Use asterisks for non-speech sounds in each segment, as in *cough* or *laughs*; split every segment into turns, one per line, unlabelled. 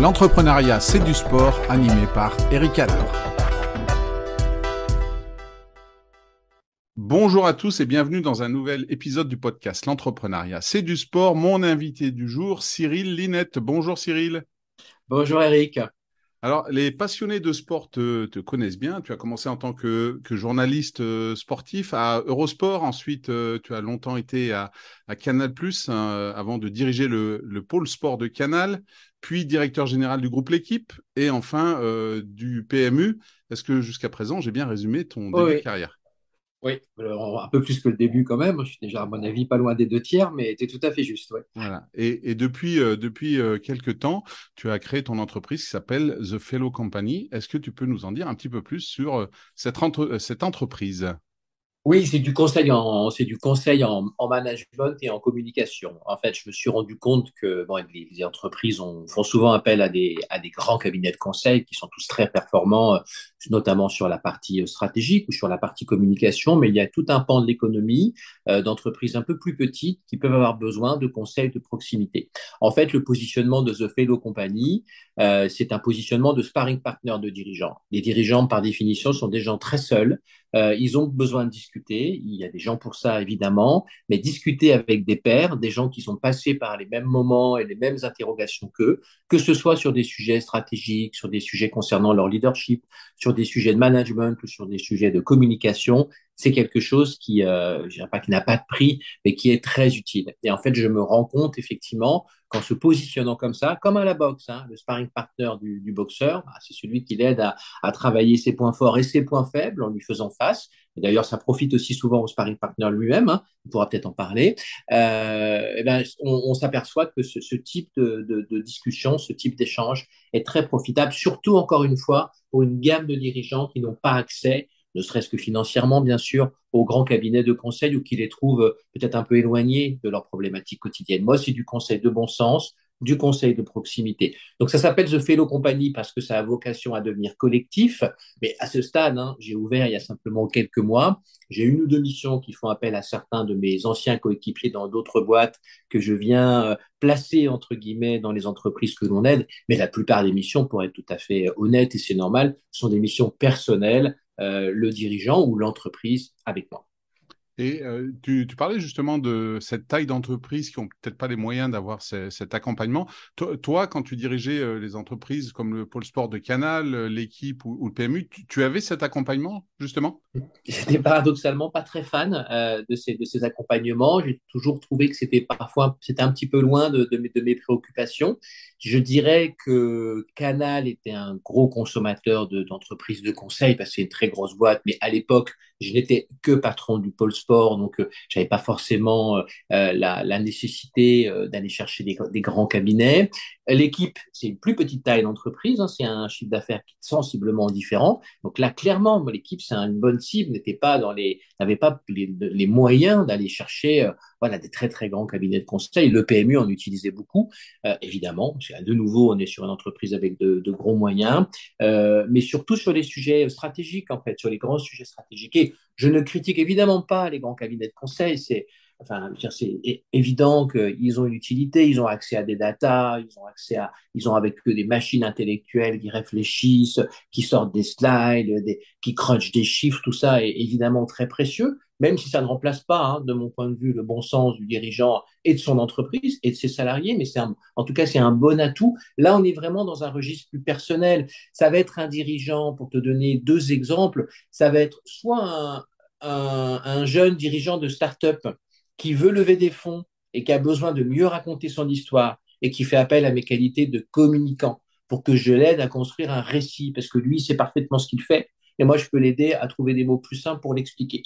L'entrepreneuriat, c'est du sport, animé par Eric Allard. Bonjour à tous et bienvenue dans un nouvel épisode du podcast L'entrepreneuriat, c'est du sport. Mon invité du jour, Cyril Linette. Bonjour Cyril.
Bonjour Eric.
Alors, les passionnés de sport te, connaissent bien. Tu as commencé en tant que, journaliste euh, sportif à Eurosport. Ensuite, euh, tu as longtemps été à, Canal, hein, avant de diriger le, pôle sport de Canal, puis directeur général du groupe L'équipe et enfin euh, du PMU. Est-ce que jusqu'à présent, j'ai bien résumé ton début de carrière?
Oui, un peu plus que le début quand même. Je suis déjà, à mon avis, pas loin des deux tiers, mais tu es tout à fait juste.
Voilà. Et, depuis, euh, depuis euh, quelques temps, tu as créé ton entreprise qui s'appelle The Fellow Company. Est-ce que tu peux nous en dire un petit peu plus sur cette, cette entreprise?
Oui, c'est du conseil en c'est du conseil en, management et en communication. En fait, je me suis rendu compte que bon, les, entreprises font souvent appel à des à des grands cabinets de conseil qui sont tous très performants, notamment sur la partie euh, stratégique ou sur la partie communication. Mais il y a tout un pan de l'économie euh, d'entreprises un peu plus petites qui peuvent avoir besoin de conseils de proximité. En fait, le positionnement de The Fellow Company, c'est un positionnement de sparring partner de dirigeants. Les dirigeants, par définition, sont des gens très seuls euh, ils ont besoin de discuter. Il y a des gens pour ça, évidemment, mais discuter avec des pairs, des gens qui sont passés par les mêmes moments et les mêmes interrogations qu'eux, que ce soit sur des sujets stratégiques, sur des sujets concernant leur leadership, sur des sujets de management ou sur des sujets de communication, c'est quelque chose qui, euh, je n'a pas de prix, mais qui est très utile. Et en fait, je me rends compte effectivement qu'en se positionnant comme ça, comme à la boxe, hein, le sparring partner du, boxeur, bah, c'est celui qui l'aide à, travailler ses points forts et ses points faibles en lui faisant face. Et d'ailleurs, ça profite aussi souvent au sparring partner lui-même. Hein, on pourra peut-être en parler. Euh, et eh ben, on, s'aperçoit que ce, type de, discussion, ce type d'échange est très profitable, surtout encore une fois pour une gamme de dirigeants qui n'ont pas accès ne serait-ce que financièrement, bien sûr, aux grands cabinets de conseil ou qui les trouvent peut-être un peu éloignés de leurs problématiques quotidiennes. Moi, c'est du conseil de bon sens, du conseil de proximité. Donc ça s'appelle The Fellow Company parce que ça a vocation à devenir collectif, mais à ce stade, hein, j'ai ouvert il y a simplement quelques mois, j'ai une ou deux missions qui font appel à certains de mes anciens coéquipiers dans d'autres boîtes que je viens euh, placer entre guillemets dans les entreprises que l'on aide, mais la plupart des missions, pour être tout à fait honnête et c'est normal, sont des missions personnelles euh, le dirigeant ou l'entreprise avec moi.
Et euh, tu, parlais justement de cette taille d'entreprise qui n'ont peut-être pas les moyens d'avoir cet accompagnement. Toi, quand tu dirigeais euh, les entreprises comme le pôle sport de Canal, euh, l'équipe ou, le PMU, tu, avais cet accompagnement justement?
J'étais paradoxalement pas très fan de, ces, de ces accompagnements. J'ai toujours trouvé que c'était parfois c'était un petit peu loin de, mes, de mes préoccupations. Je dirais que Canal était un gros consommateur d'entreprises de, conseil parce que c'est une très grosse boîte, mais à l'époque, je n'étais que patron du pôle sport, donc euh, j'avais pas forcément euh, euh, la, nécessité d'aller chercher des, grands cabinets. L'équipe, c'est une plus petite taille d'entreprise, hein, c'est un chiffre d'affaires sensiblement différent. Donc là, clairement, l'équipe, c'est une bonne cible, n'était pas dans les, n'avait pas les, moyens d'aller chercher, voilà, des très très grands cabinets de conseil. Le PMU en utilisait beaucoup, évidemment. De nouveau, on est sur une entreprise avec de, gros moyens, mais surtout sur les sujets stratégiques, en fait, sur les grands sujets stratégiques. Et je ne critique évidemment pas les grands cabinets de conseil. C'est enfin, c'est évident qu'ils ont une utilité, ils ont accès à des datas, ils ont accès à, ils ont avec eux des machines intellectuelles qui réfléchissent, qui sortent des slides, des, qui crunchent des chiffres, tout ça est évidemment très précieux, même si ça ne remplace pas, hein, de mon point de vue, le bon sens du dirigeant et de son entreprise et de ses salariés, mais c'est en tout cas, c'est un bon atout. Là, on est vraiment dans un registre plus personnel. Ça va être un dirigeant, pour te donner deux exemples, ça va être soit un, un, jeune dirigeant de start-up qui veut lever des fonds et qui a besoin de mieux raconter son histoire et qui fait appel à mes qualités de communicant pour que je l'aide à construire un récit, parce que lui, c'est parfaitement ce qu'il fait, et moi, je peux l'aider à trouver des mots plus simples pour l'expliquer.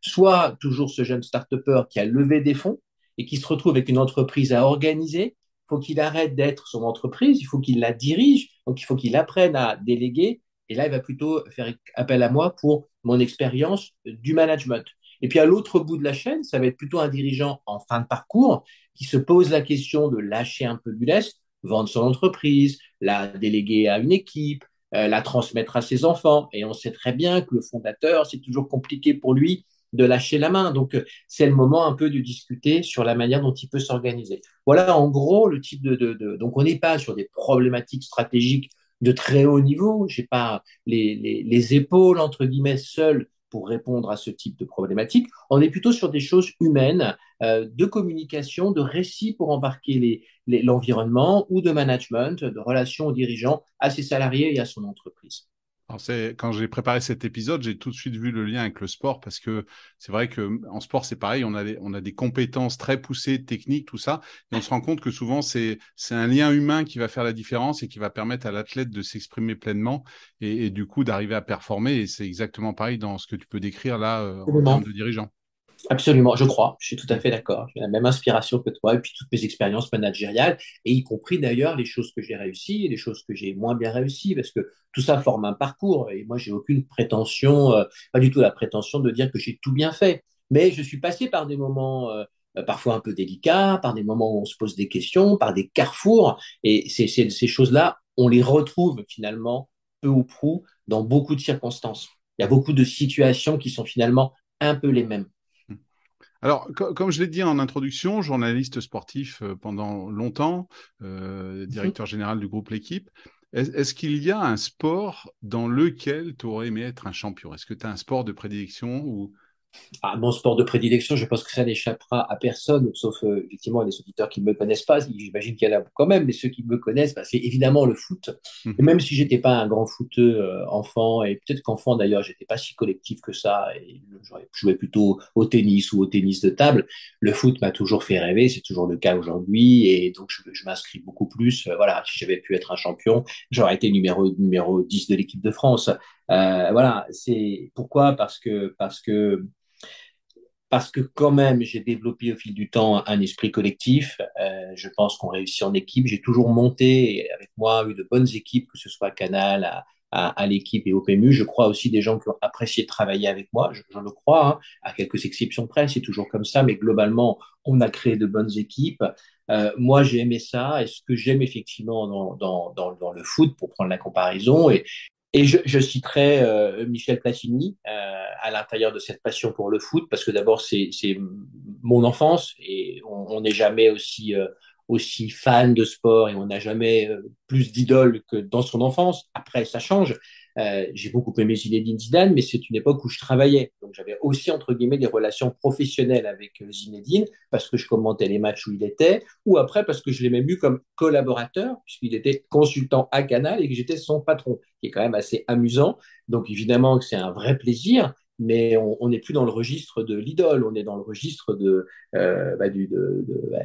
Soit toujours ce jeune start-upper qui a levé des fonds et qui se retrouve avec une entreprise à organiser, il faut qu'il arrête d'être son entreprise, il faut qu'il la dirige, donc il faut qu'il apprenne à déléguer, et là, il va plutôt faire appel à moi pour mon expérience du management. Et puis à l'autre bout de la chaîne, ça va être plutôt un dirigeant en fin de parcours qui se pose la question de lâcher un peu du lest, vendre son entreprise, la déléguer à une équipe, euh, la transmettre à ses enfants. Et on sait très bien que le fondateur, c'est toujours compliqué pour lui de lâcher la main. Donc, c'est le moment un peu de discuter sur la manière dont il peut s'organiser. Voilà, en gros, le type de, de... Donc, on n'est pas sur des problématiques stratégiques de très haut niveau. J'ai pas les, les, les, épaules, entre guillemets, seules pour répondre à ce type de problématique. On est plutôt sur des choses humaines, euh, de communication, de récits pour embarquer l'environnement ou de management, de relations aux dirigeants, à ses salariés et à son entreprise
quand j'ai préparé cet épisode, j'ai tout de suite vu le lien avec le sport parce que c'est vrai que en sport c'est pareil, on a, des, on a des compétences très poussées, techniques, tout ça, et on se rend compte que souvent c'est c'est un lien humain qui va faire la différence et qui va permettre à l'athlète de s'exprimer pleinement et, et, du coup d'arriver à performer. Et c'est exactement pareil dans ce que tu peux décrire là euh, en termes de dirigeant.
Absolument, je crois, je suis tout à fait d'accord. J'ai la même inspiration que toi et puis toutes mes expériences managériales, et y compris d'ailleurs les choses que j'ai réussies et les choses que j'ai moins bien réussies, parce que tout ça forme un parcours. Et moi, j'ai aucune prétention, euh, pas du tout la prétention de dire que j'ai tout bien fait. Mais je suis passé par des moments euh, parfois un peu délicats, par des moments où on se pose des questions, par des carrefours, et ces, ces choses-là, on les retrouve finalement peu ou prou dans beaucoup de circonstances. Il y a beaucoup de situations qui sont finalement un peu les mêmes.
Alors, comme je l'ai dit en introduction, journaliste sportif euh, pendant longtemps, euh, mhm. directeur général du groupe L'équipe. Est-ce qu'il y a un sport dans lequel tu aurais aimé être un champion? Est-ce que tu as un sport de prédilection ou
ah, mon sport de prédilection, je pense que ça n'échappera à personne, sauf euh, effectivement les auditeurs qui ne me connaissent pas. J'imagine qu'il y en a quand même, mais ceux qui me connaissent, bah, c'est évidemment le foot. Mhm. Et même si j'étais pas un grand footeux euh, enfant, et peut-être qu'enfant d'ailleurs, j'étais pas si collectif que ça, et je jouais plutôt au tennis ou au tennis de table, le foot m'a toujours fait rêver, c'est toujours le cas aujourd'hui, et donc je, je m'inscris beaucoup plus. Euh, voilà, si j'avais pu être un champion, j'aurais été numéro, numéro 10 de l'équipe de France. voilà, c'est pourquoi? Parce que, parce que parce que quand même, j'ai développé au fil du temps un esprit collectif. Euh, je pense qu'on réussit en équipe. J'ai toujours monté avec moi eu de bonnes équipes, que ce soit Canal, à, à, à l'équipe et au PMU. Je crois aussi des gens qui ont apprécié travailler avec moi. Je, je le crois, hein, à quelques exceptions près. C'est toujours comme ça, mais globalement, on a créé de bonnes équipes. Euh, moi, j'ai aimé ça. Et ce que j'aime effectivement dans, dans, dans, dans, le foot, pour prendre la comparaison, et, et je, je citerai euh, Michel Platini euh, à l'intérieur de cette passion pour le foot, parce que d'abord, c'est mon enfance et on n'est jamais aussi, euh, aussi fan de sport et on n'a jamais euh, plus d'idoles que dans son enfance. Après, ça change. Euh, j'ai beaucoup aimé Zinedine Zidane, mais c'est une époque où je travaillais. Donc j'avais aussi, entre guillemets, des relations professionnelles avec euh, Zinedine, parce que je commentais les matchs où il était, ou après parce que je l'ai même vu comme collaborateur, puisqu'il était consultant à Canal et que j'étais son patron, qui est quand même assez amusant. Donc évidemment que c'est un vrai plaisir, mais on n'est plus dans le registre de l'idole, on est dans le registre de, euh, bah, du, de,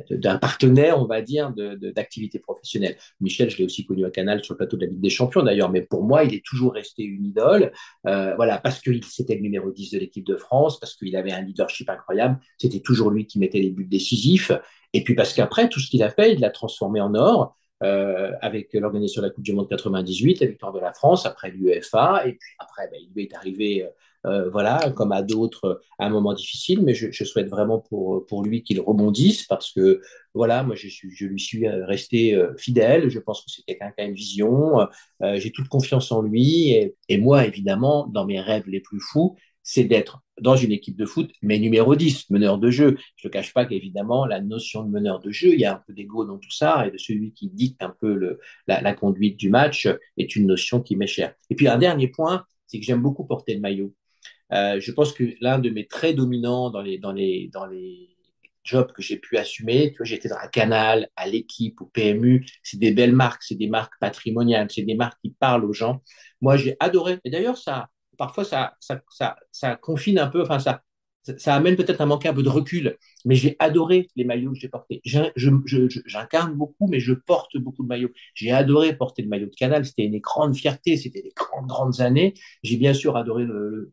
de, d'un partenaire, on va dire, d'activité professionnelle. Michel, je l'ai aussi connu à Canal sur le plateau de la Ligue des Champions d'ailleurs, mais pour moi, il est toujours resté une idole, euh, voilà, parce qu'il c'était le numéro 10 de l'équipe de France, parce qu'il avait un leadership incroyable, c'était toujours lui qui mettait les buts décisifs, et puis parce qu'après, tout ce qu'il a fait, il l'a transformé en or. Euh, avec l'organisation de la Coupe du Monde 98, la victoire de la France, après l'UEFA, et puis après, ben, il lui est arrivé euh, voilà, comme à d'autres, à un moment difficile, mais je, je souhaite vraiment pour, pour lui qu'il rebondisse parce que, voilà, moi, je, je lui suis euh, resté euh, fidèle. Je pense que c'est quelqu'un qui a une vision. Euh, J'ai toute confiance en lui. Et, et, moi, évidemment, dans mes rêves les plus fous, c'est d'être dans une équipe de foot, mais numéro 10, meneur de jeu. Je ne cache pas qu'évidemment, la notion de meneur de jeu, il y a un peu d'ego dans tout ça, et de celui qui dicte un peu le, la, la conduite du match est une notion qui m'est chère. Et puis, un dernier point, c'est que j'aime beaucoup porter le maillot. Euh, je pense que l'un de mes traits dominants dans les, dans les, dans les jobs que j'ai pu assumer, tu vois, j'étais dans la Canal, à l'équipe, au PMU, c'est des belles marques, c'est des marques patrimoniales, c'est des marques qui parlent aux gens. Moi, j'ai adoré. Et d'ailleurs, ça, parfois, ça, ça, ça, ça confine un peu, enfin, ça, ça amène peut-être à manquer un peu de recul, mais j'ai adoré les maillots que j'ai portés. J'incarne beaucoup, mais je porte beaucoup de maillots. J'ai adoré porter le maillot de Canal, c'était une grande fierté, c'était des grandes, grandes années. J'ai bien sûr adoré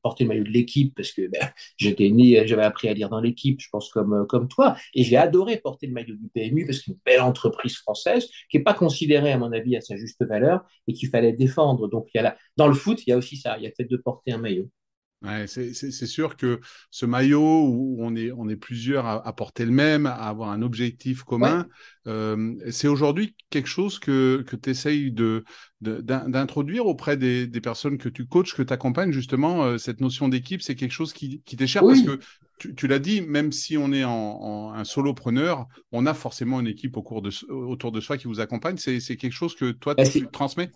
porter le maillot de l'équipe, parce que ben, j'étais né, j'avais appris à lire dans l'équipe, je pense comme, comme toi, et j'ai adoré porter le maillot du PMU, parce qu'une belle entreprise française, qui n'est pas considérée, à mon avis, à sa juste valeur, et qu'il fallait défendre. Donc, il y a là, dans le foot, il y a aussi ça, il y a le fait de porter un maillot.
Ouais, c'est sûr que ce maillot où on est, on est plusieurs à, à porter le même, à avoir un objectif commun, ouais. euh, c'est aujourd'hui quelque chose que, que tu essayes d'introduire de, auprès des, des, personnes que tu coaches, que tu accompagnes, justement, euh, cette notion d'équipe, c'est quelque chose qui, qui t'est cher oui. parce que tu, tu l'as dit, même si on est en, en, un solopreneur, on a forcément une équipe au cours de, autour de soi qui vous accompagne. C'est quelque chose que toi, bah, tu transmets?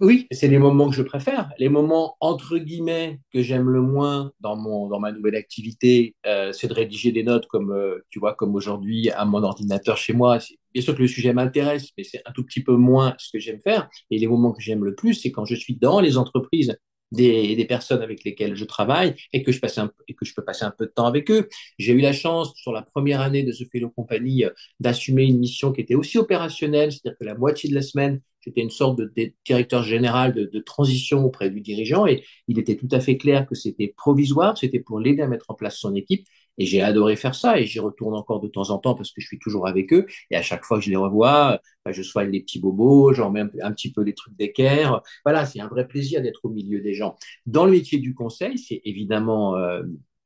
Oui, c'est les moments que je préfère. Les moments, entre guillemets, que j'aime le moins dans, mon, dans ma nouvelle activité, euh, c'est de rédiger des notes comme, euh, tu vois, comme aujourd'hui à mon ordinateur chez moi. Bien sûr que le sujet m'intéresse, mais c'est un tout petit peu moins ce que j'aime faire. Et les moments que j'aime le plus, c'est quand je suis dans les entreprises des, des, personnes avec lesquelles je travaille et que je passe un, et que je peux passer un peu de temps avec eux. J'ai eu la chance sur la première année de ce Fellow Company euh, d'assumer une mission qui était aussi opérationnelle, c'est-à-dire que la moitié de la semaine J'étais une sorte de, directeur général de, de, transition auprès du dirigeant et il était tout à fait clair que c'était provisoire, c'était pour l'aider à mettre en place son équipe. Et j'ai adoré faire ça et j'y retourne encore de temps en temps parce que je suis toujours avec eux. Et à chaque fois que je les revois, bah, je soigne les petits bobos, j'en mets un, un, petit peu les trucs d'équerre. Voilà, c'est un vrai plaisir d'être au milieu des gens. Dans le métier du conseil, c'est évidemment euh,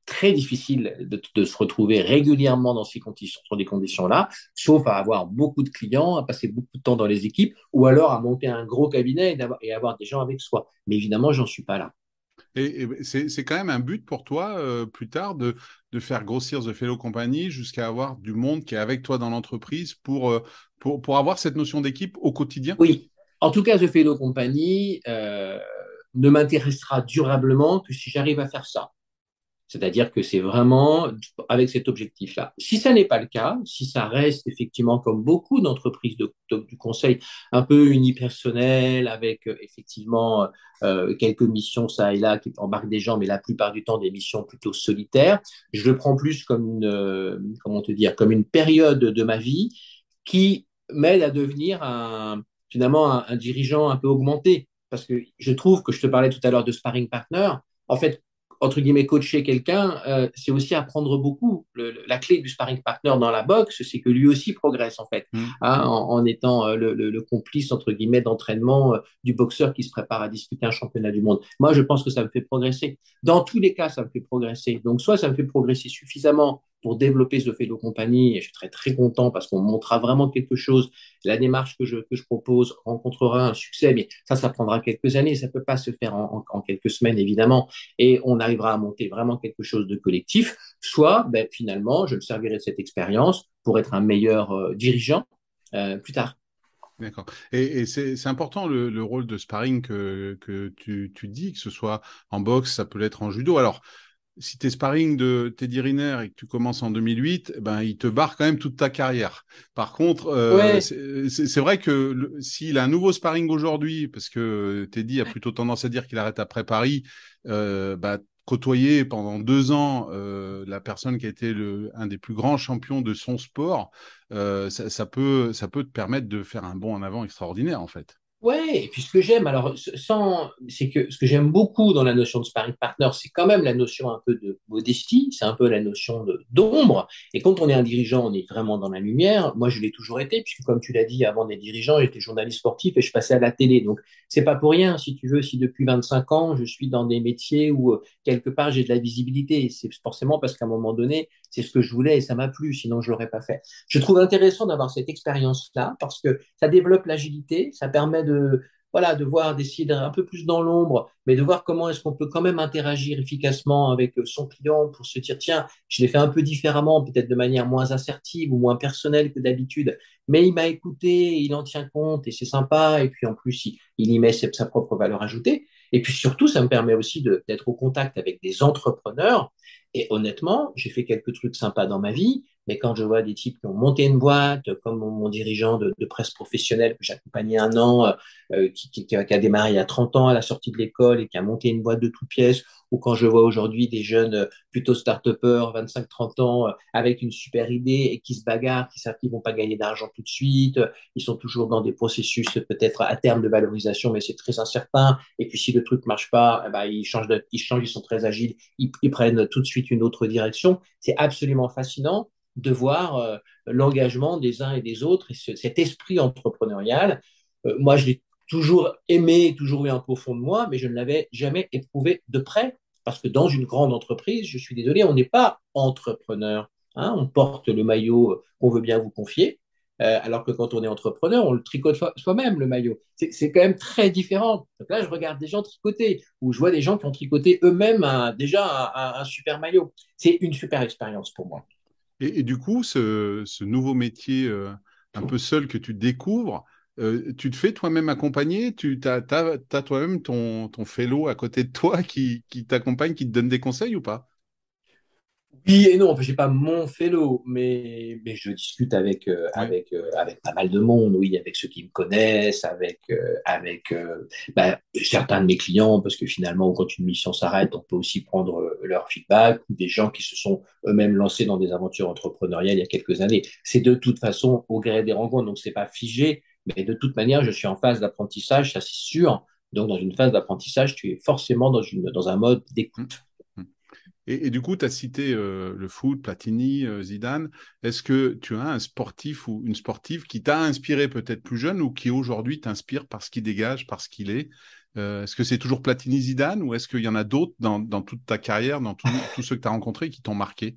très difficile de, de, se retrouver régulièrement dans ces conditions, dans des conditions-là, sauf à avoir beaucoup de clients, à passer beaucoup de temps dans les équipes, ou alors à monter un gros cabinet et, avoir, et avoir des gens avec soi. Mais évidemment, j'en suis pas là.
Et, et c'est quand même un but pour toi, euh, plus tard, de, de, faire grossir The Fellow Company jusqu'à avoir du monde qui est avec toi dans l'entreprise pour, euh, pour, pour avoir cette notion d'équipe au quotidien?
Oui. En tout cas, The Fellow Company euh, ne m'intéressera durablement que si j'arrive à faire ça. C'est-à-dire que c'est vraiment avec cet objectif-là. Si ça n'est pas le cas, si ça reste effectivement comme beaucoup d'entreprises de, de, du conseil, un peu unipersonnel, avec euh, effectivement euh, quelques missions ça et là qui embarquent des gens, mais la plupart du temps des missions plutôt solitaires, je le prends plus comme une, euh, comment te dire, comme une période de ma vie qui m'aide à devenir un, finalement un dirigeant un peu augmenté. Parce que je trouve que je te parlais tout à l'heure de sparring partner. En fait, entre guillemets, coacher quelqu'un, euh, c'est aussi apprendre beaucoup. Le, la clé du sparring partner dans la boxe, c'est que lui aussi progresse, en fait, mmh. hein, en, en, étant euh, le, le, le, complice, entre guillemets, d'entraînement euh, du boxeur qui se prépare à disputer un championnat du monde. Moi, je pense que ça me fait progresser. Dans tous les cas, ça me fait progresser. Donc, soit ça me fait progresser suffisamment pour développer ce Fellow Company. Et je serai très content parce qu'on montrera vraiment quelque chose. La démarche que je, que je propose rencontrera un succès, mais ça, ça prendra quelques années. Ça peut pas se faire en, quelques semaines, évidemment. Et on arrivera à monter vraiment quelque chose de collectif. Soit, ben, finalement, je me servirai de cette expérience pour être un meilleur euh, dirigeant euh, plus tard.
D'accord. Et, c'est important le, le, rôle de sparring que, que tu, tu, dis, que ce soit en boxe, ça peut l'être en judo. Alors, si tu es sparring de Teddy Riner et que tu commences en 2008, eh ben, il te barre quand même toute ta carrière. Par contre, euh, ouais. c'est vrai que s'il a un nouveau sparring aujourd'hui, parce que Teddy a plutôt tendance à dire qu'il arrête après Paris, euh, bah, côtoyer pendant deux ans euh, la personne qui a été le, un des plus grands champions de son sport, ça, ça, peut, ça peut te permettre de faire un bond en avant extraordinaire, en fait.
Ouais, et puis ce que j'aime, alors, sans, c'est que ce que j'aime beaucoup dans la notion de sparring partner, c'est quand même la notion un peu de modestie, c'est un peu la notion d'ombre. Et quand on est un dirigeant, on est vraiment dans la lumière. Moi, je l'ai toujours été, puisque comme tu l'as dit, avant d'être dirigeant, j'étais journaliste sportif et je passais à la télé. Donc, c'est pas pour rien, si tu veux, si depuis 25 ans, je suis dans des métiers où, euh, quelque part, j'ai de la visibilité. C'est forcément parce qu'à un moment donné, c'est ce que je voulais et ça m'a plu, sinon je l'aurais pas fait. Je trouve intéressant d'avoir cette expérience-là parce que ça développe l'agilité, ça permet de, voilà, de voir, d'essayer un peu plus dans l'ombre, mais de voir comment est-ce qu'on peut quand même interagir efficacement avec son client pour se dire, tiens, je l'ai fait un peu différemment, peut-être de manière moins assertive ou moins personnelle que d'habitude, mais il m'a écouté, il en tient compte et c'est sympa, et puis en plus, il, il y met sa propre valeur ajoutée. Et puis surtout, ça me permet aussi d'être au contact avec des entrepreneurs. Et honnêtement, j'ai fait quelques trucs sympas dans ma vie, mais quand je vois des types qui ont monté une boîte, comme mon, dirigeant de, presse professionnelle que j'ai accompagné un an, euh, qui, qui, qui, a démarré il y a 30 ans à la sortie de l'école et qui a monté une boîte de toutes pièces, ou quand je vois aujourd'hui des jeunes euh, plutôt start-upers, 25-30 ans, euh, avec une super idée et qui se bagarrent, qui savent qu'ils vont pas gagner d'argent tout de suite, ils sont toujours dans des processus peut-être à terme de valorisation, mais c'est très incertain. Et puis si le truc marche pas, eh ben, ils changent, de, ils changent, ils sont très agiles, ils prennent tout de suite une autre direction. C'est absolument fascinant de voir euh, l'engagement des uns et des autres et ce, cet esprit entrepreneurial. Euh, moi, je l'ai toujours aimé, toujours eu un peu au fond de moi, mais je ne l'avais jamais éprouvé de près parce que dans une grande entreprise, je suis désolé, on n'est pas entrepreneur. Hein. on porte le maillot qu'on veut bien vous confier, euh, alors que quand on est entrepreneur, on le tricote soi-même, le maillot. C'est quand même très différent. Donc là, je regarde des gens tricoter, ou je vois des gens qui ont tricoté eux-mêmes déjà un, super maillot. C'est une super expérience pour moi.
Et, du coup, ce, nouveau métier euh, un peu seul que tu découvres, euh, tu te fais toi-même accompagner? Tu as, toi-même ton, fellow à côté de toi qui t'accompagne, qui te donne des conseils ou pas?
Oui et non, je n'ai pas mon fellow, mais, mais je discute avec, euh, avec, euh, avec pas mal de monde, oui, avec ceux qui me connaissent, avec, euh, avec bah, certains de mes clients, parce que finalement, quand une mission s'arrête, on peut aussi prendre leur feedback, ou des gens qui se sont eux-mêmes lancés dans des aventures entrepreneuriales il y a quelques années. C'est de toute façon au gré des rencontres, donc c'est pas figé, mais de toute manière, je suis en phase d'apprentissage, ça c'est sûr. Donc, dans une phase d'apprentissage, tu es forcément dans, une, dans un mode d'écoute.
Et, du coup, tu as cité euh, le foot, Platini, euh, Zidane. Est-ce que tu as un sportif ou une sportive qui t'a inspiré peut-être plus jeune ou qui aujourd'hui t'inspire parce qu'il dégage, parce qu'il est? Euh, Est-ce que c'est toujours Platini, Zidane ou est-ce qu'il y en a d'autres dans, toute ta carrière, dans tous ceux que tu as rencontrés qui t'ont marqué?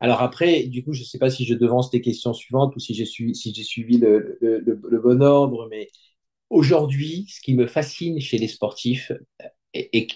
Alors après, du coup, je ne sais pas si je devance tes questions suivantes ou si j'ai suivi, le, bon ordre, mais aujourd'hui, ce qui me fascine chez les sportifs, et,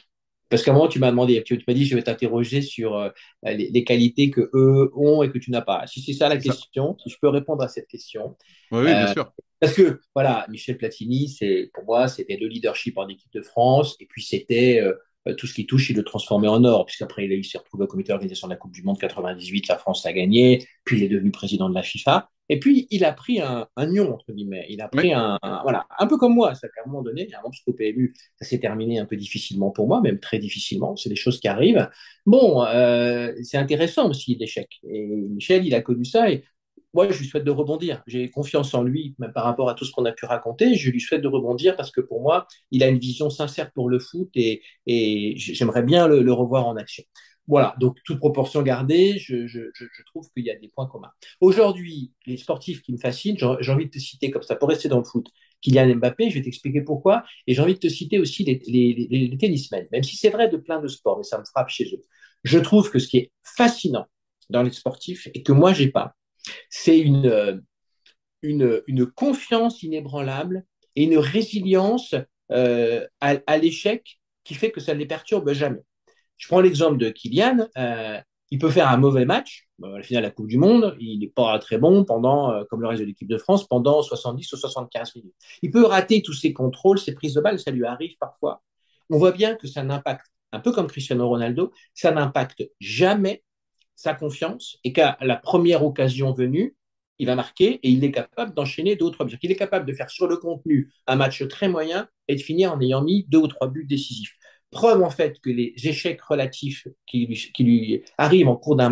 parce qu'à un moment, tu m'as demandé, tu, m'as dit, je vais t'interroger sur euh, les, qualités que eux ont et que tu n'as pas. Si c'est ça la question, si je peux répondre à cette question.
Oui, bien euh, sûr.
Parce que, voilà, Michel Platini, c'est, pour moi, c'était le leadership en équipe de France, et puis c'était euh, tout ce qui touche, il le transformait en or, puisqu'après, il s'est retrouvé au comité d'organisation de la Coupe du Monde 98, la France l'a gagné, puis il est devenu président de la FIFA. Et puis, il a pris un, un nion, entre guillemets. Il a pris un, Voilà, un peu comme moi. Ça, à un moment donné, moment, parce qu'au PMU, ça s'est terminé un peu difficilement pour moi, même très difficilement. C'est des choses qui arrivent. Bon, euh, c'est intéressant aussi, l'échec. Et Michel, il a connu ça. Et moi, je lui souhaite de rebondir. J'ai confiance en lui, même par rapport à tout ce qu'on a pu raconter. Je lui souhaite de rebondir parce que pour moi, il a une vision sincère pour le foot et, et j'aimerais bien le, le revoir en action. Voilà, donc toute proportion gardée, je, je, trouve qu'il y a des points communs. Aujourd'hui, les sportifs qui me fascinent, j'ai envie de te citer comme ça, pour rester dans le foot, Kylian Mbappé, je vais t'expliquer pourquoi, et j'ai envie de te citer aussi les, les, tennismen, même si c'est vrai de plein de sports, mais ça me frappe chez eux. Je trouve que ce qui est fascinant dans les sportifs, et que moi j'ai pas, c'est une, une, une, confiance inébranlable et une résilience euh, à l'échec qui fait que ça ne les perturbe jamais. Je prends l'exemple de Kylian. Euh, il peut faire un mauvais match. À la finale de la Coupe du Monde, il n'est pas très bon pendant, euh, comme le reste de l'équipe de France, pendant 70 ou 75 minutes. Il peut rater tous ses contrôles, ses prises de balle, ça lui arrive parfois. On voit bien que ça n'impacte, un peu comme Cristiano Ronaldo, ça n'impacte jamais sa confiance et qu'à la première occasion venue, il va marquer et il est capable d'enchaîner d'autres buts. Il est capable de faire sur le contenu un match très moyen et de finir en ayant mis deux ou trois buts décisifs preuve en fait que les échecs relatifs qui lui, arrivent en cours d'un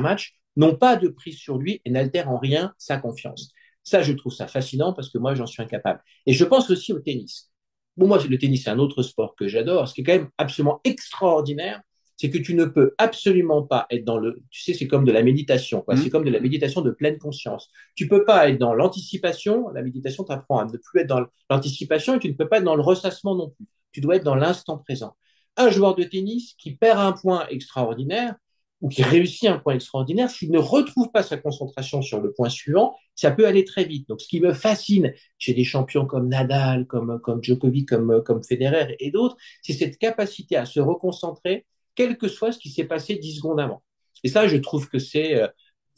match n'ont pas de prise sur lui et n'altèrent en rien sa confiance. Ça, je trouve ça fascinant parce que moi, j'en suis incapable. Et je pense aussi au tennis. Bon, moi, le tennis, c'est un autre sport que j'adore. Ce qui est quand même absolument extraordinaire, c'est que tu ne peux absolument pas être dans le, tu sais, c'est comme de la méditation, mmh. c'est comme de la méditation de pleine conscience. Tu peux pas être dans l'anticipation, la méditation t'apprend à ne plus être dans l'anticipation et tu ne peux pas être dans le ressassement non plus tu dois être dans l'instant présent. Un joueur de tennis qui perd un point extraordinaire ou qui réussit un point extraordinaire, s'il ne retrouve pas sa concentration sur le point suivant, ça peut aller très vite. Donc, ce qui me fascine chez des champions comme Nadal, comme, comme Djokovic, comme, comme Federer et d'autres, c'est cette capacité à se reconcentrer, quel que soit ce qui s'est passé dix secondes avant. Et ça, je trouve que c'est euh,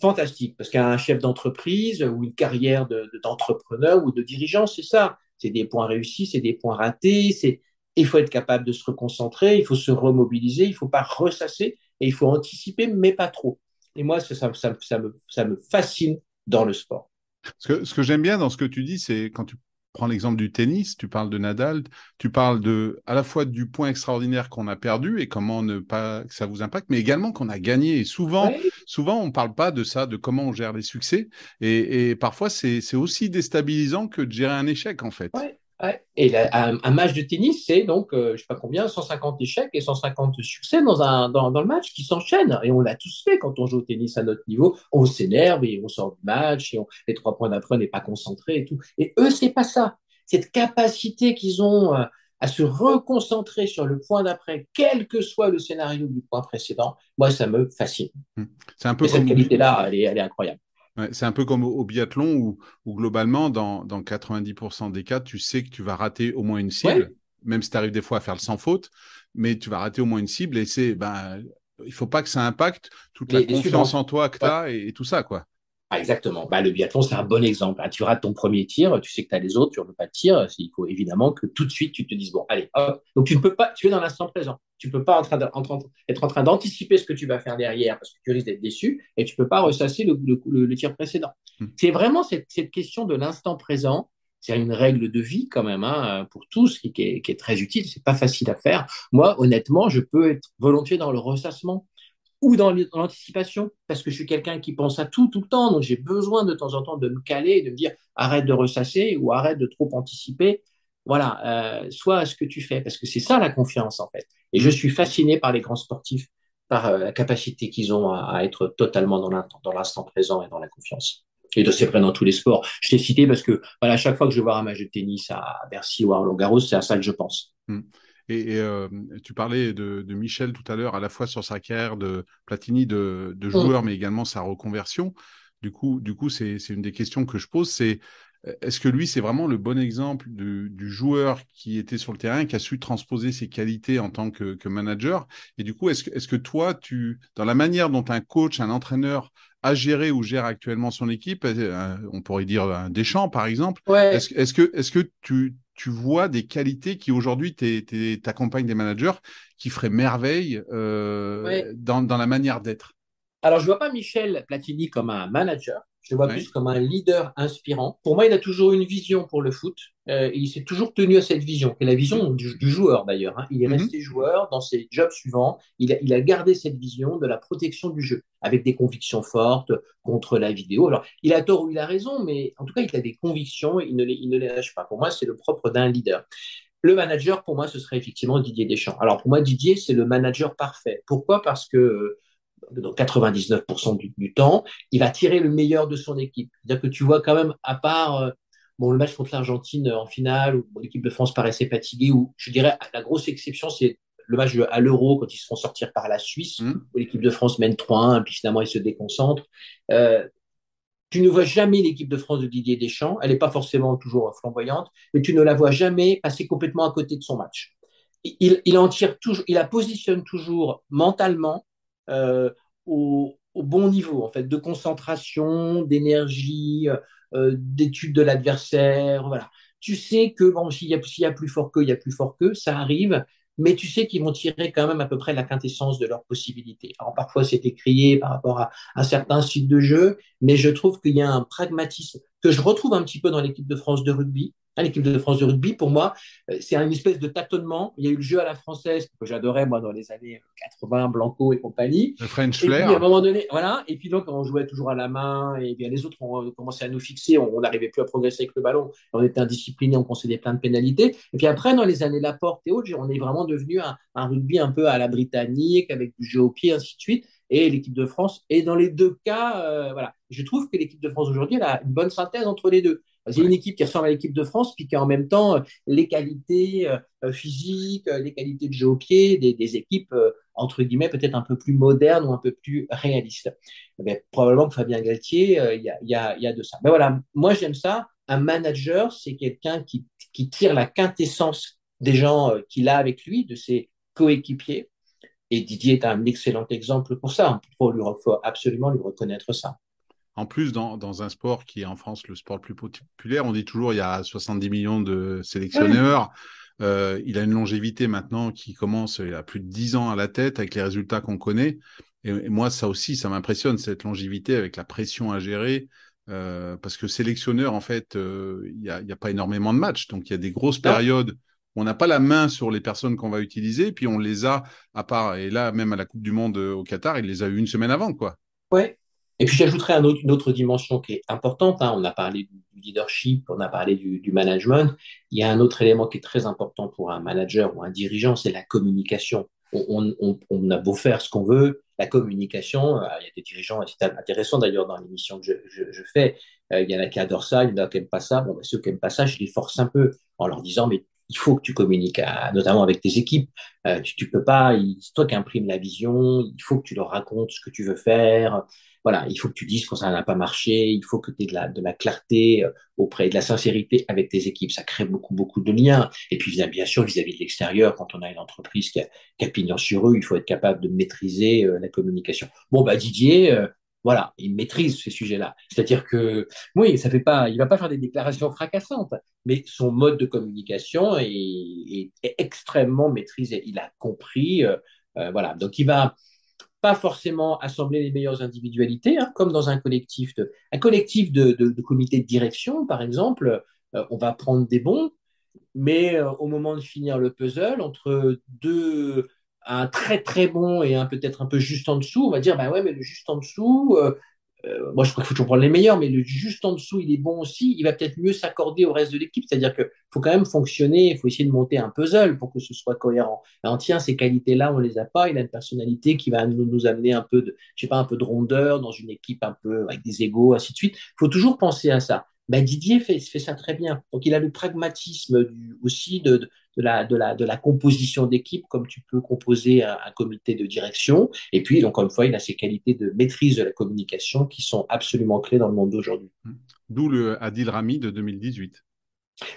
fantastique, parce qu'un chef d'entreprise ou une carrière d'entrepreneur ou de dirigeant, c'est ça. C'est des points réussis, c'est des points ratés, c'est il faut être capable de se reconcentrer, il faut se remobiliser, il ne faut pas ressasser et il faut anticiper, mais pas trop. Et moi, ça, ça, ça, me, ça me, fascine dans le sport.
Ce que, ce que j'aime bien dans ce que tu dis, c'est quand tu prends l'exemple du tennis, tu parles de Nadal, tu parles de, à la fois du point extraordinaire qu'on a perdu et comment ne pas que ça vous impacte, mais également qu'on a gagné. Et souvent, souvent, on ne parle pas de ça, de comment on gère les succès. Et, et parfois, c'est aussi déstabilisant que de gérer un échec, en fait.
Et un, match de tennis, c'est donc, euh, je ne sais pas combien, 150 échecs et 150 succès dans, un, dans, dans le match qui s'enchaînent. Et on l'a tous fait quand on joue au tennis à notre niveau. On s'énerve et on sort du match et on, les trois points d'après, on n'est pas concentré et tout. Et eux, c'est pas ça. Cette capacité qu'ils ont euh, à se reconcentrer sur le point d'après, quel que soit le scénario du point précédent, moi, ça me fascine.
Mmh. C'est un peu
cette qualité-là, elle est, elle est incroyable.
C'est un peu comme au, biathlon où, globalement, dans, dans, 90% des cas, tu sais que tu vas rater au moins une cible, même si tu arrives des fois à faire le sans faute, mais tu vas rater au moins une cible et c'est, ben, il faut pas que ça impacte toute la confiance en toi que tu as et, tout ça, quoi.
Ah, exactement. Bah, le biathlon, c'est un bon exemple. Ah, tu rates ton premier tir, tu sais que tu as les autres, tu ne veux pas de tir. Il faut évidemment que tout de suite, tu te dises, bon, allez, hop. Donc, tu ne peux pas, tu es dans l'instant présent. Tu ne peux pas en train être en train d'anticiper ce que tu vas faire derrière parce que tu risques d'être déçu et tu ne peux pas ressasser le, le, tir précédent. Hmm. C'est vraiment cette, cette, question de l'instant présent. C'est une règle de vie quand même hein, pour tous qui, qui, est, qui est très utile. C'est pas facile à faire. Moi, honnêtement, je peux être volontiers dans le ressassement ou dans l'anticipation, parce que je suis quelqu'un qui pense à tout tout le temps, donc j'ai besoin de temps en temps de me caler et de me dire arrête de ressasser ou arrête de trop anticiper. Voilà, euh, soit ce que tu fais, parce que c'est ça la confiance en fait. Et je suis fasciné par les grands sportifs, par euh, la capacité qu'ils ont à, être totalement dans l'instant présent et dans la confiance. Et de c'est vrai dans tous les sports. Je t'ai cité parce que voilà, chaque fois que je vais voir un match de tennis à Bercy ou à Roland Garros, c'est à ça que je pense.
Mmh. Et, euh, tu parlais de, Michel tout à l'heure, à la fois sur sa carrière de Platini de, de joueur, mais également sa reconversion. Du coup, du coup, c'est une des questions que je pose, c'est est-ce que lui, c'est vraiment le bon exemple du, joueur qui était sur le terrain, qui a su transposer ses qualités en tant que, manager? Et du coup, est-ce que, est que toi, tu, dans la manière dont un coach, un entraîneur a géré ou gère actuellement son équipe, euh, on pourrait dire un Deschamps par exemple, est-ce est que, est que tu, tu vois des qualités qui aujourd'hui t'accompagnent des managers qui feraient merveille euh, dans, dans, la manière d'être
Alors, je ne vois pas Michel Platini comme un manager. Je le vois plus comme un leader inspirant. Pour moi, il a toujours une vision pour le foot. Euh, et il s'est toujours tenu à cette vision, qui est la vision du, joueur d'ailleurs. Hein. Il est mhm. resté joueur dans ses jobs suivants. Il a, il a, gardé cette vision de la protection du jeu, avec des convictions fortes contre la vidéo. Alors, il a tort ou il a raison, mais en tout cas, il a des convictions, il ne les, il ne les lâche pas. Pour moi, c'est le propre d'un leader. Le manager, pour moi, ce serait effectivement Didier Deschamps. Alors, pour moi, Didier, c'est le manager parfait. Pourquoi? Parce que dans 99% du, temps, il va tirer le meilleur de son équipe. C'est-à-dire que tu vois quand même, à part euh, bon, le match contre l'Argentine en finale, où l'équipe de France paraissait fatiguée, ou je dirais la grosse exception, c'est le match à l'Euro quand ils se font sortir par la Suisse, mmh. où l'équipe de France mène 3-1, puis finalement ils se déconcentrent. Euh, tu ne vois jamais l'équipe de France de Didier Deschamps. Elle n'est pas forcément toujours flamboyante, mais tu ne la vois jamais passer complètement à côté de son match. Il, il en tire toujours, il la positionne toujours mentalement euh, au, bon niveau, en fait, de concentration, d'énergie, euh, d'étude de l'adversaire. Voilà. Tu sais que bon, s'il y, y, a plus fort qu'eux, il y a plus fort qu'eux, ça arrive, mais tu sais qu'ils vont tirer quand même à peu près la quintessence de leurs possibilités. Alors parfois c'est écrié par rapport à un certain style de jeu, mais je trouve qu'il y a un pragmatisme que je retrouve un petit peu dans l'équipe de France de rugby, l'équipe de France de rugby, pour moi, euh, c'est une espèce de tâtonnement. Il y a eu le jeu à la française que j'adorais, moi, dans les années 80, Blanco et compagnie.
Le French
et
Flair.
Puis, à un moment donné, voilà. Et puis, donc, on jouait toujours à la main, et bien les autres ont commencé à nous fixer. On n'arrivait plus à progresser avec le ballon. On était indisciplinés, on concédait plein de pénalités. Et puis après, dans les années Laporte et autres, on est vraiment devenu un, rugby un peu à la britannique, avec du jeu au pied, ainsi de suite et l'équipe de France. Et dans les deux cas, euh, voilà, je trouve que l'équipe de France aujourd'hui, elle a une bonne synthèse entre les deux. C'est une équipe qui ressemble à l'équipe de France, puis qui a en même temps euh, les qualités euh, physiques, les qualités de jeu au pied, des, équipes, entre guillemets, peut-être un peu plus modernes ou un peu plus réalistes. Mais probablement que Fabien Galtier, il y, a, de ça. Mais voilà, moi j'aime ça. Un manager, c'est quelqu'un qui, tire la quintessence des gens qu'il a avec lui, de ses coéquipiers. Et Didier est un excellent exemple pour ça. Il faut, lui, faut absolument lui reconnaître ça.
En plus, dans, un sport qui est en France le sport le plus populaire, on dit toujours il y a 70 millions de sélectionneurs. Euh, il a une longévité maintenant qui commence il a plus de 10 ans à la tête avec les résultats qu'on connaît. Et, moi, ça aussi, ça m'impressionne, cette longévité avec la pression à gérer. Euh, parce que sélectionneur, en fait, euh, il n'y a, a, pas énormément de matchs. Donc, il y a des grosses périodes on n'a pas la main sur les personnes qu'on va utiliser. Puis, on les a, à part, et là, même à la Coupe du Monde au Qatar, il les a eu une semaine avant. quoi.
Et puis j'ajouterais une autre dimension qui est importante. Hein. On a parlé du leadership, on a parlé du, management. Il y a un autre élément qui est très important pour un manager ou un dirigeant, c'est la communication. On, on, on, a beau faire ce qu'on veut, la communication, euh, il y a des dirigeants, c'est intéressant d'ailleurs dans l'émission que je fais, euh, il y en a qui adorent ça, il y en a qui n'aiment pas ça. Bon, ben, ceux qui n'aiment pas ça, je les force un peu en leur disant, mais il faut que tu communiques, notamment avec tes équipes. Euh, tu, tu peux pas, c'est toi qui imprime la vision. Il faut que tu leur racontes ce que tu veux faire. Voilà, il faut que tu dises quand ça n'a pas marché. Il faut que tu aies de la, de la clarté euh, auprès de la sincérité avec tes équipes. Ça crée beaucoup, beaucoup de liens. Et puis, bien sûr, vis-à-vis de l'extérieur, quand on a une entreprise qui a, qui a pignon sur rue, il faut être capable de maîtriser euh, la communication. Bon, bah, Didier, voilà, il maîtrise ces sujets-là. C'est-à-dire que, oui, ça fait pas, il va pas faire des déclarations fracassantes, mais son mode de communication est, extrêmement maîtrisé. Il a compris, euh, euh, voilà. Donc, il va pas forcément assembler les meilleures individualités, hein, comme dans un collectif de, un collectif de, de, comité de direction, par exemple. Euh, on va prendre des bons, mais au moment de finir le puzzle, entre deux un très très bon et un peut-être un peu juste en dessous, on va dire, bah ouais, mais le juste en dessous, euh, euh, moi je crois qu'il faut toujours prendre les meilleurs, mais le juste en dessous, il est bon aussi, il va peut-être mieux s'accorder au reste de l'équipe, c'est-à-dire qu'il faut quand même fonctionner, il faut essayer de monter un puzzle pour que ce soit cohérent. Alors, tiens, ces qualités-là, on les a pas, il a une personnalité qui va nous, nous amener un peu de, je sais pas, un peu de rondeur dans une équipe un peu avec des égaux, ainsi de suite. Il faut toujours penser à ça. Ben, Didier fait, fait, ça très bien. Donc, il a le pragmatisme du, aussi de, de, la, de, la, de la composition d'équipe, comme tu peux composer un, comité de direction. Et puis, encore une fois, il a ses qualités de maîtrise de la communication qui sont absolument clés dans le monde d'aujourd'hui.
D'où le Adil Rami de 2018.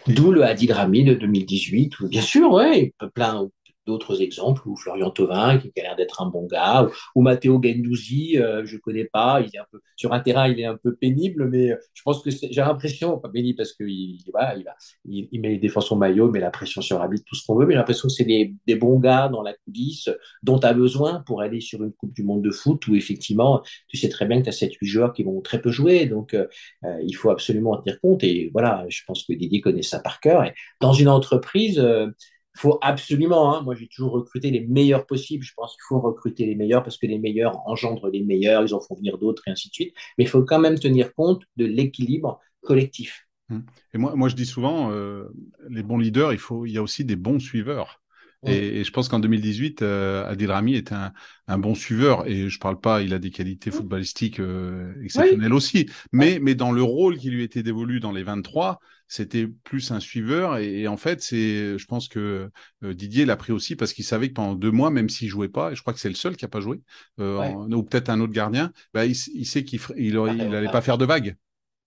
D'où le Adil Rami de 2018, bien sûr, ouais, plein, d'autres exemples, ou Florian Thauvin, qui a l'air d'être un bon gars, ou, Matteo Gendouzi, euh, je connais pas, il est un peu, sur un terrain, il est un peu pénible, mais euh, je pense que j'ai l'impression, pas pénible parce qu'il il, voilà, il, va, il, il, met, défend son maillot, met la pression sur l'arbitre, tout ce qu'on veut, mais j'ai l'impression que c'est des, des, bons gars dans la coulisse dont tu as besoin pour aller sur une Coupe du Monde de foot où effectivement, tu sais très bien que tu as 7-8 joueurs qui vont très peu jouer, donc euh, euh, il faut absolument en tenir compte, et voilà, je pense que Didier connaît ça par cœur, et dans une entreprise, euh, il faut absolument, hein, moi j'ai toujours recruté les meilleurs possibles, je pense qu'il faut recruter les meilleurs parce que les meilleurs engendrent les meilleurs, ils en font venir d'autres et ainsi de suite, mais il faut quand même tenir compte de l'équilibre collectif.
Hum. Et moi, moi je dis souvent, euh, les bons leaders, il, faut, il y a aussi des bons suiveurs. Et, je pense qu'en 2018, euh, Adil Rami est un, un, bon suiveur. Et je parle pas, il a des qualités footballistiques euh, exceptionnelles aussi. Mais, mais dans le rôle qui lui était dévolu dans les 23, c'était plus un suiveur. Et, en fait, c'est, je pense que euh, Didier l'a pris aussi parce qu'il savait que pendant deux mois, même s'il jouait pas, et je crois que c'est le seul qui a pas joué, euh, ou peut-être un autre gardien, bah, il, il sait qu'il il, il, allait pas faire de vagues.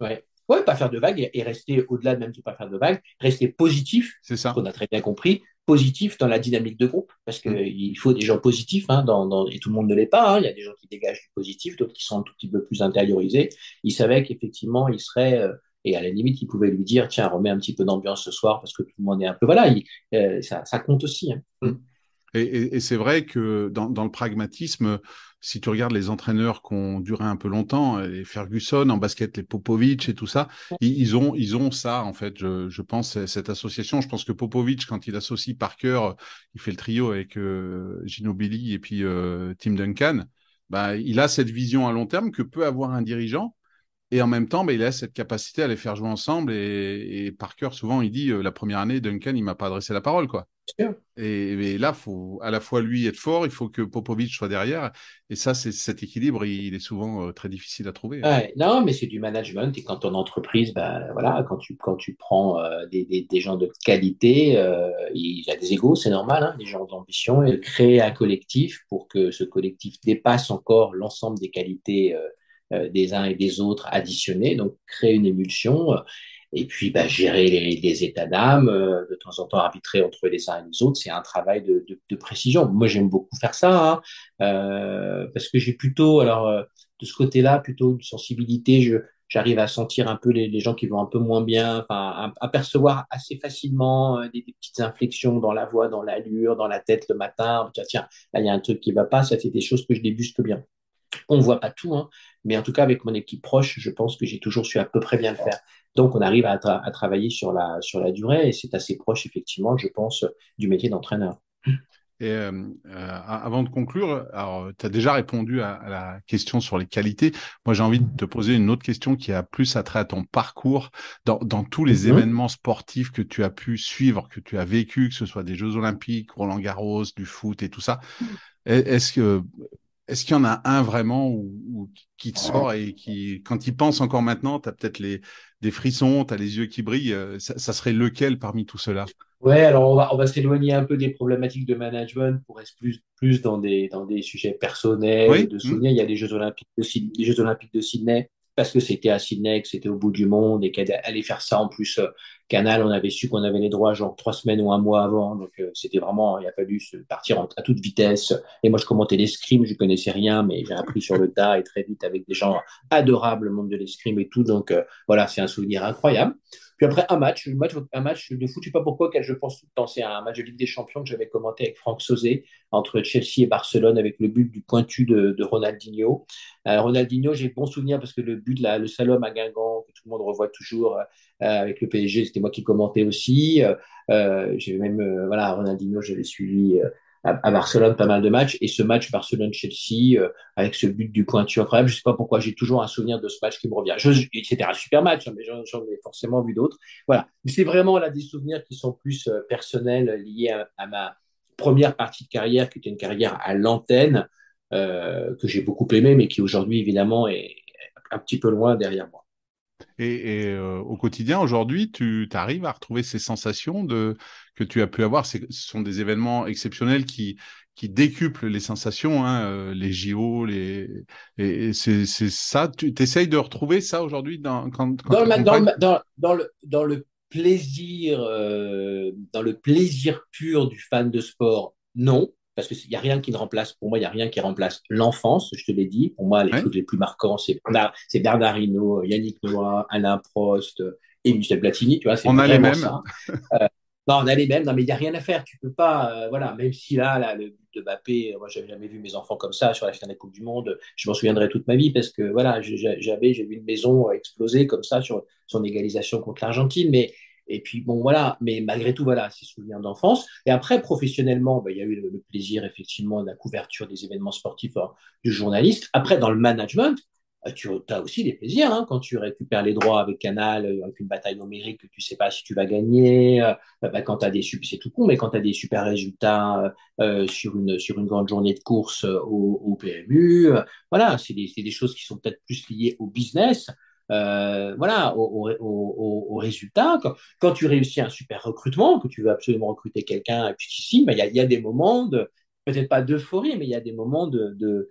Ouais. Ouais, pas faire de vagues et, rester au-delà de même de pas faire de vagues, rester positif.
C'est ça.
Qu'on a très bien compris positif dans la dynamique de groupe, parce qu'il mm. il faut des gens positifs, hein, dans, dans, et tout le monde ne l'est pas. Hein. Il y a des gens qui dégagent du positif, d'autres qui sont un tout petit peu plus intériorisés. Il savait qu'effectivement, il serait, euh, et à la limite, il pouvait lui dire, tiens, remets un petit peu d'ambiance ce soir, parce que tout le monde est un peu... Voilà, il, euh, ça, ça, compte aussi. Hein. Mm.
Et, et, et c'est vrai que dans, dans, le pragmatisme, si tu regardes les entraîneurs qui ont duré un peu longtemps, les Ferguson en basket, les Popovic et tout ça, ils, ont, ils ont ça en fait. Je, je, pense cette association. Je pense que Popovic, quand il associe Parker, il fait le trio avec euh, Ginobili et puis euh, Tim Duncan. Bah, il a cette vision à long terme que peut avoir un dirigeant. Et en même temps, bah, il a cette capacité à les faire jouer ensemble. Et, et Parker, souvent, il dit euh, la première année, Duncan, il m'a pas adressé la parole, quoi. Et, là, faut à la fois lui être fort, il faut que Popovic soit derrière. Et ça, c'est cet équilibre, il, est souvent euh, très difficile à trouver.
Hein. non, mais c'est du management. Et quand ton entreprise, ben, voilà, quand tu, quand tu prends euh, des, des, des, gens de qualité, euh, il y a des égaux, c'est normal, hein, des gens d'ambition, et créer un collectif pour que ce collectif dépasse encore l'ensemble des qualités des uns et des autres additionnées. Donc, créer une émulsion et puis, bah, gérer les, états d'âme, euh, de temps en temps arbitrer entre les uns et les autres, c'est un travail de, précision. Moi, j'aime beaucoup faire ça, hein, euh, parce que j'ai plutôt, alors, euh, de ce côté-là, plutôt une sensibilité. J'arrive à sentir un peu les, gens qui vont un peu moins bien, à, percevoir assez facilement des, petites inflexions dans la voix, dans l'allure, dans la tête le matin. Tiens, tiens là, il y a un truc qui va pas. Ça, c'est des choses que je débuste bien. On ne voit pas tout, hein, mais en tout cas, avec mon équipe proche, je pense que j'ai toujours su à peu près bien le faire. Donc, on arrive à, à travailler sur la, sur la durée et c'est assez proche, effectivement, je pense, du métier d'entraîneur.
Et euh, euh avant de conclure, alors tu as déjà répondu à, à, la question sur les qualités. Moi, j'ai envie de te poser une autre question qui a plus attrait à ton parcours dans, dans tous les mm-hmm. événements sportifs que tu as pu suivre, que tu as vécu, que ce soit des Jeux Olympiques, Roland Garros, du foot et tout ça. Mm. Est-ce que est-ce qu'il y en a un vraiment qui te sort et qui, quand il pense encore maintenant, tu as peut-être les, des frissons, tu as les yeux qui brillent, euh, ça, ça, serait lequel parmi tout cela?
Ouais, alors on va, on va s'éloigner un peu des problématiques de management pour être plus, plus dans des, dans des sujets personnels
Oui.
de
hmm.
souvenirs. Il y a les Jeux Olympiques de, les Jeux Olympiques de Sydney, parce que c'était à Sydney, que c'était au bout du monde et qu'aller faire ça en plus, euh, Canal, on avait su qu'on avait les droits genre trois semaines ou un mois avant. Donc euh, c'était vraiment, il a fallu se partir à toute vitesse. Et moi, je commentais l'escrime, je connaissais rien, mais j'ai appris sur le tas et très vite avec des gens adorables, le monde de l'escrime et tout. Donc euh, voilà, c'est un souvenir incroyable. Puis après, un match, un match, un match de je pas pourquoi, je pense tout le temps. C'est un match de Ligue des Champions que j'avais commenté avec Franck Sauzé entre Chelsea et Barcelone avec le but du pointu de, de Ronaldinho. Euh, Ronaldinho, j'ai bon souvenir parce que le but, là, le Salom à Guingamp, que tout le monde revoit toujours euh, avec le PSG, c'était moi qui commentais aussi. Euh, euh, j'ai même, euh, voilà, Ronaldinho, j'avais suivi euh, à, Barcelone pas mal de matchs. Et ce match Barcelone-Chelsea, euh, avec ce but du pointu incroyable, je ne sais pas pourquoi, j'ai toujours un souvenir de ce match qui me revient. C'était un super match, hein, mais j'en ai forcément vu d'autres. Voilà. C'est vraiment là des souvenirs qui sont plus euh, personnels, liés à, ma première partie de carrière, qui était une carrière à l'antenne, euh, que j'ai beaucoup aimé, mais qui aujourd'hui, évidemment, est un petit peu loin derrière moi.
Et, et euh, au quotidien, aujourd'hui, tu arrives à retrouver ces sensations de, que tu as pu avoir? Ce sont des événements exceptionnels qui, qui décuplent les sensations, hein, euh, les JO, les... et, et c'est ça. Tu essayes de retrouver ça aujourd'hui dans, quand, quand
dans, le, dans, le, dans, dans, le, dans le plaisir, euh, dans le plaisir pur du fan de sport, non parce qu'il n'y a rien qui ne remplace, pour moi, il n'y a rien qui remplace l'enfance, je te l'ai dit. Pour moi, les ouais. trucs les plus marquants, c'est Bernard Hinault, Yannick Noah, Alain Prost et Michel Platini, tu vois, c'est
On a les mêmes.
ça. euh, non, on a les mêmes, non, mais il n'y a rien à faire. Tu peux pas, euh, voilà, même si là, là le but de Mbappé, moi, j'avais jamais vu mes enfants comme ça sur la finale de la Coupe du Monde. Je m'en souviendrai toute ma vie parce que, voilà, j'avais, j'ai vu une maison exploser comme ça sur son égalisation contre l'Argentine, mais et puis, bon, voilà, mais malgré tout, voilà, ces souvenirs d'enfance. Et après, professionnellement, ben, il y a eu le, plaisir, effectivement, de la couverture des événements sportifs hein, du journaliste. Après, dans le management, tu as aussi des plaisirs hein, quand tu récupères les droits avec Canal, avec une bataille numérique que tu sais pas si tu vas gagner, euh, bah, quand as des c'est tout con, mais quand tu as des super résultats euh, sur une sur une grande journée de course au, PMU, euh, voilà, c'est des, des choses qui sont peut-être plus liées au business. Euh, voilà, au, résultat. Quand, tu réussis un super recrutement, que tu veux absolument recruter quelqu'un, puis ici, il y, a, des moments de, peut-être pas d'euphorie, mais il y a des moments de,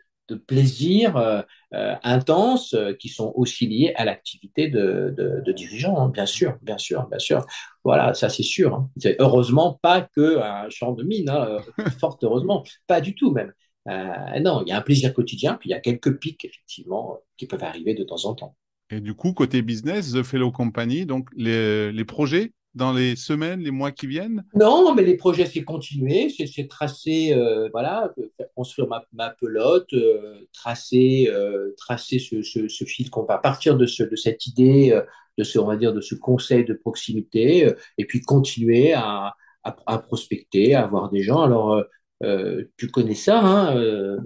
plaisir euh, euh, intense qui sont aussi liés à l'activité de, de, de dirigeant, hein, bien sûr, bien sûr, bien sûr. Voilà, ça c'est sûr. Hein. C'est heureusement pas que un champ de mine, hein, fort heureusement, pas du tout même. non, il y a un plaisir quotidien, puis il y a quelques pics effectivement qui peuvent arriver de temps en temps.
Et du coup, côté business, The Fellow Company, donc les, projets dans les semaines, les mois qui viennent?
Non, mais les projets, c'est continuer, c'est tracer, euh, voilà, construire ma, ma pelote, euh, tracer, euh, tracer ce, ce, fil qu'on va partir de, ce, de cette idée, euh, de ce, on va dire, de ce conseil de proximité, euh, et puis continuer à, à, prospecter, à avoir des gens. Alors, euh, tu connais ça, hein, euh,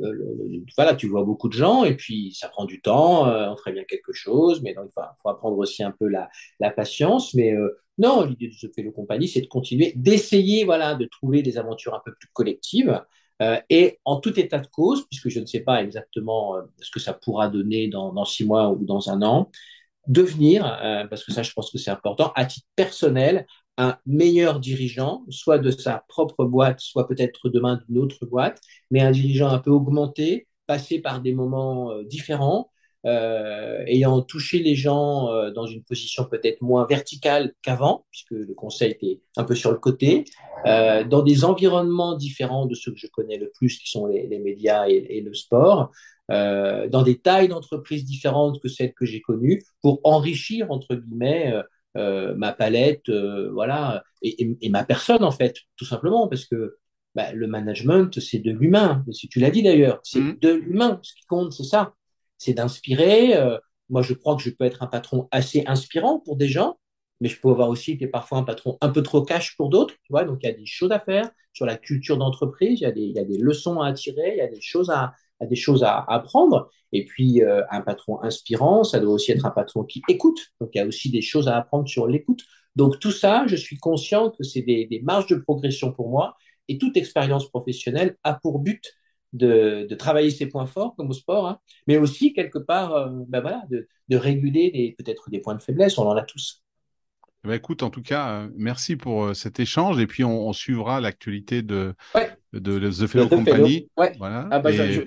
voilà, tu vois beaucoup de gens et puis ça prend du temps, euh, on ferait bien quelque chose, mais donc il faut, apprendre aussi un peu la, patience. Mais non, l'idée de ce Fellow Compagnie, c'est de continuer, d'essayer, voilà, de trouver des aventures un peu plus collectives. Et en tout état de cause, puisque je ne sais pas exactement ce que ça pourra donner dans, dans six mois ou dans un an, devenir, parce que ça, je pense que c'est important, à titre personnel, un meilleur dirigeant, soit de sa propre boîte, soit peut-être demain d'une autre boîte, mais un dirigeant un peu augmenté, passé par des moments euh, différents, euh, ayant touché les gens euh, dans une position peut-être moins verticale qu'avant, puisque le conseil était un peu sur le côté, dans des environnements différents de ceux que je connais le plus, qui sont les, médias et, le sport, dans des tailles d'entreprises différentes que celles que j'ai connues, pour enrichir, entre guillemets, euh, ma palette, euh, voilà, et, et, et, ma personne en fait, tout simplement, parce que bah, le management, c'est de l'humain. Si tu l'as dit d'ailleurs, c'est mmh. de l'humain. Ce qui compte, c'est ça, c'est d'inspirer. Euh, moi, je crois que je peux être un patron assez inspirant pour des gens, mais je peux avoir aussi été parfois un patron un peu trop cash pour d'autres. Tu vois, donc il y a des choses à faire sur la culture d'entreprise. Il y a des, il y a des leçons à attirer. Il y a des choses à, des choses à apprendre. Et puis, euh, un patron inspirant, ça doit aussi être un patron qui écoute. Donc, il y a aussi des choses à apprendre sur l'écoute. Donc, tout ça, je suis conscient que c'est des, marges de progression pour moi. Et toute expérience professionnelle a pour but de, travailler ses points forts, comme au sport, hein, mais aussi, quelque part, euh, ben voilà, de réguler peut-être des points de faiblesse. On en a tous.
Eh ben, écoute, en tout cas, euh, merci pour euh, cet échange et puis on, suivra l'actualité de, de, The Fellow Company.
Voilà. Ah bah, je,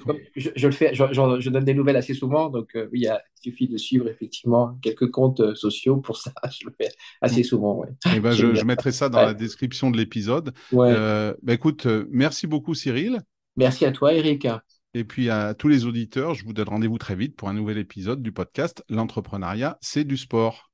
le fais, je, donne des nouvelles assez souvent, donc oui, il suffit de suivre effectivement quelques comptes sociaux pour ça. *laughs* Je le fais assez mm. souvent.
Eh ben, je, mettrai ça dans la description de l'épisode. Euh, bah, écoute, merci beaucoup Cyril.
Merci à toi Eric.
Et puis à tous les auditeurs, je vous donne rendez-vous très vite pour un nouvel épisode du podcast L'entrepreneuriat, c'est du sport.